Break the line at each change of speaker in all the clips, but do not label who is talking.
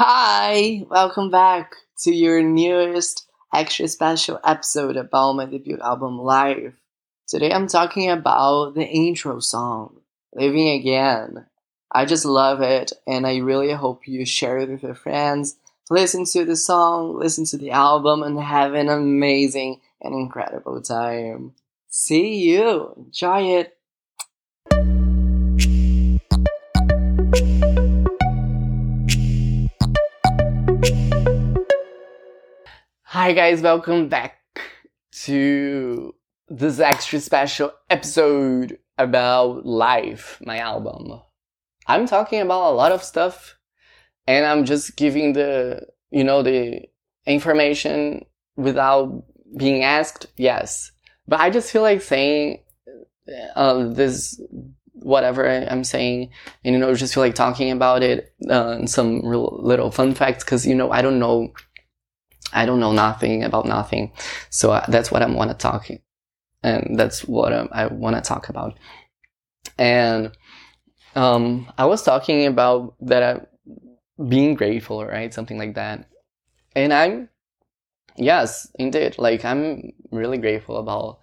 Hi, welcome back to your newest extra special episode about my debut album Life. Today I'm talking about the intro song, Living Again. I just love it and I really hope you share it with your friends. Listen to the song, listen to the album, and have an amazing and incredible time. See you! Enjoy it! Hi guys, welcome back to this extra special episode about Life, my album. I'm talking about a lot of stuff and I'm just giving the, you know, the information without being asked. Yes. But I just feel like saying uh, this, whatever I'm saying, and, you know, just feel like talking about it, uh, and some real little fun facts, cause, you know, I don't know I don't know nothing about nothing. So uh, that's what I want to talk, and that's what um, I want to talk about. And um, I was talking about that uh, being grateful, right? Something like that. And I'm, yes, indeed. Like I'm really grateful about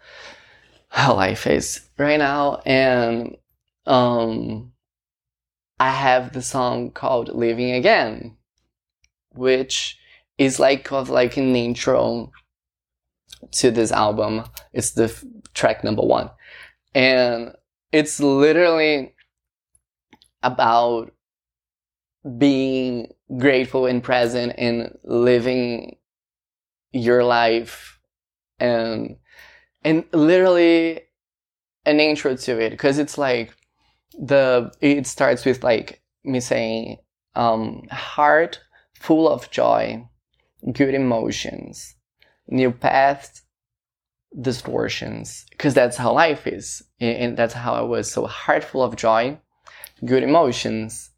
how life is right now. And um, I have the song called "Living Again," which is like of like an intro to this album. It's the f- track number one, and it's literally about being grateful and present and living your life. And and literally an intro to it. Because it's like the it starts with like me saying um heart full of joy good emotions, new paths, distortions, because that's how life is. And that's how I was so heartful of joy, good emotions,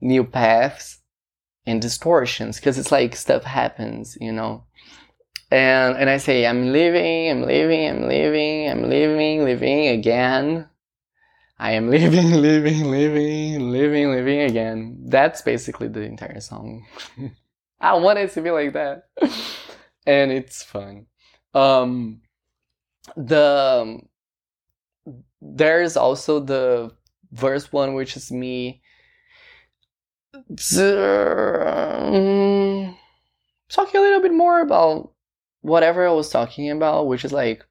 new paths, and distortions, because it's like stuff happens, you know. And, and I say, I'm living, I'm living, I'm living, I'm living, living again. I am living, living, living, living, living again. That's basically the entire song. I want it to be like that. and it's fun. Um, the there's also the verse one, which is me um, talking a little bit more about whatever I was talking about, which is like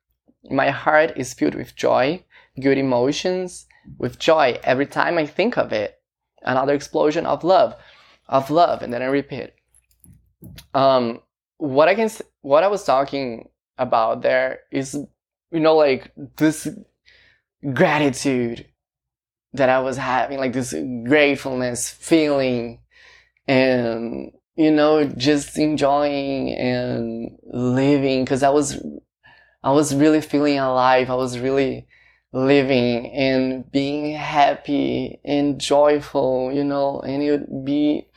my heart is filled with joy, good emotions, with joy every time I think of it. Another explosion of love, of love, and then I repeat um, what I can, what I was talking about there is, you know, like this gratitude that I was having, like this gratefulness feeling and, you know, just enjoying and living because I was, I was really feeling alive. I was really living and being happy and joyful, you know, and it would be,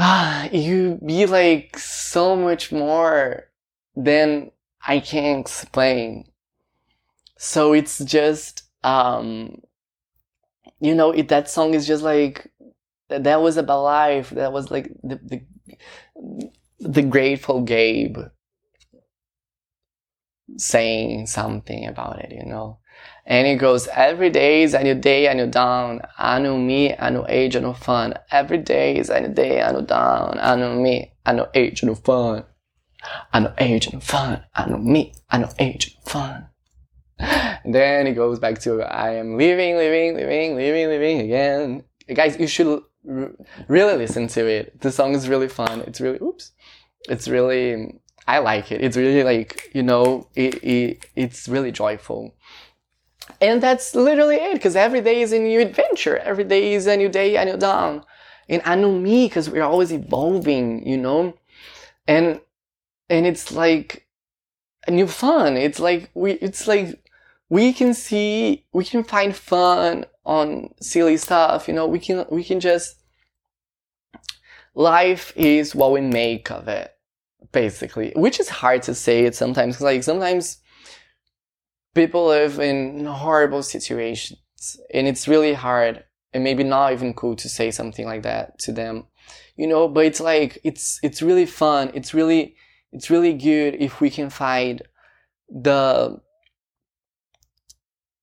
ah, you be like so much more than I can explain. So it's just, um, you know, it, that song is just like, that was about life. That was like the, the, the grateful Gabe saying something about it, you know. And it goes, every day is a new day, a new dawn, a new me, a new age, a new fun. Every day is a new day, a new dawn, a new me, a new age, a new fun. A new age, a new fun, a new me, a new age, a new fun. Then it goes back to, I am living, living, living, living, living again. Guys, you should really listen to it. The song is really fun. It's really, oops. It's really, I like it. It's really like, you know, it, it, it's really joyful. And that's literally it, because every day is a new adventure. Every day is a new day, a new dawn. And I know me, because we're always evolving, you know? And, and it's like a new fun. It's like, we, it's like, we can see, we can find fun on silly stuff, you know? We can, we can just, life is what we make of it, basically, which is hard to say it sometimes, because like sometimes, people live in horrible situations and it's really hard and maybe not even cool to say something like that to them you know? But it's like it's it's really fun it's really it's really good if we can find the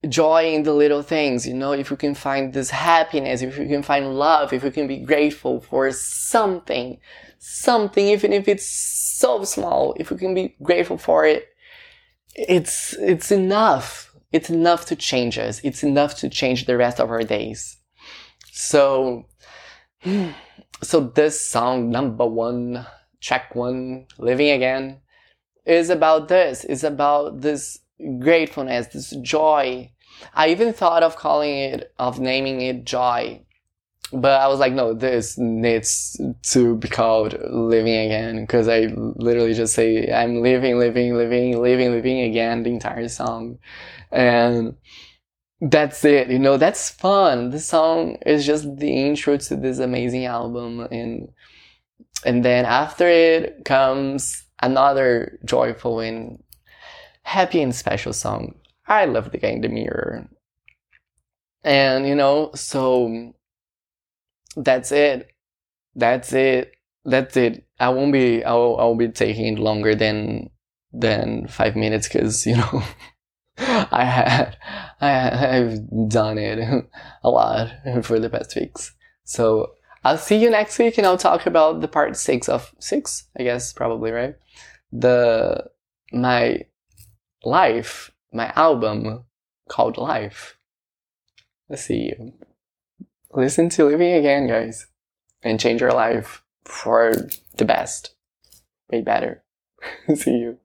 joy in the little things you know if we can find this happiness if we can find love if we can be grateful for something something even if it's so small if we can be grateful for it it's it's enough. It's enough to change us. It's enough to change the rest of our days. So so this song number one track one living again is about this. Is about this gratefulness this joy i even thought of calling it of naming it joy but i was like no this needs to be called living again because i literally just say i'm living living living living living again the entire song. And that's it you know that's fun. The song is just the intro to this amazing album and and then after it comes another joyful and happy and special song i love the guy in the mirror and you know so that's it that's it that's it i won't be i'll, I'll be taking longer than than five minutes because you know I had, I have done it a lot for the past weeks. So I'll see you next week and I'll talk about the part six of six, I guess, probably, right? The, my life, my album called Life. I'll see you. Listen to Living Again, guys, and change your life for the best. Way better. see you.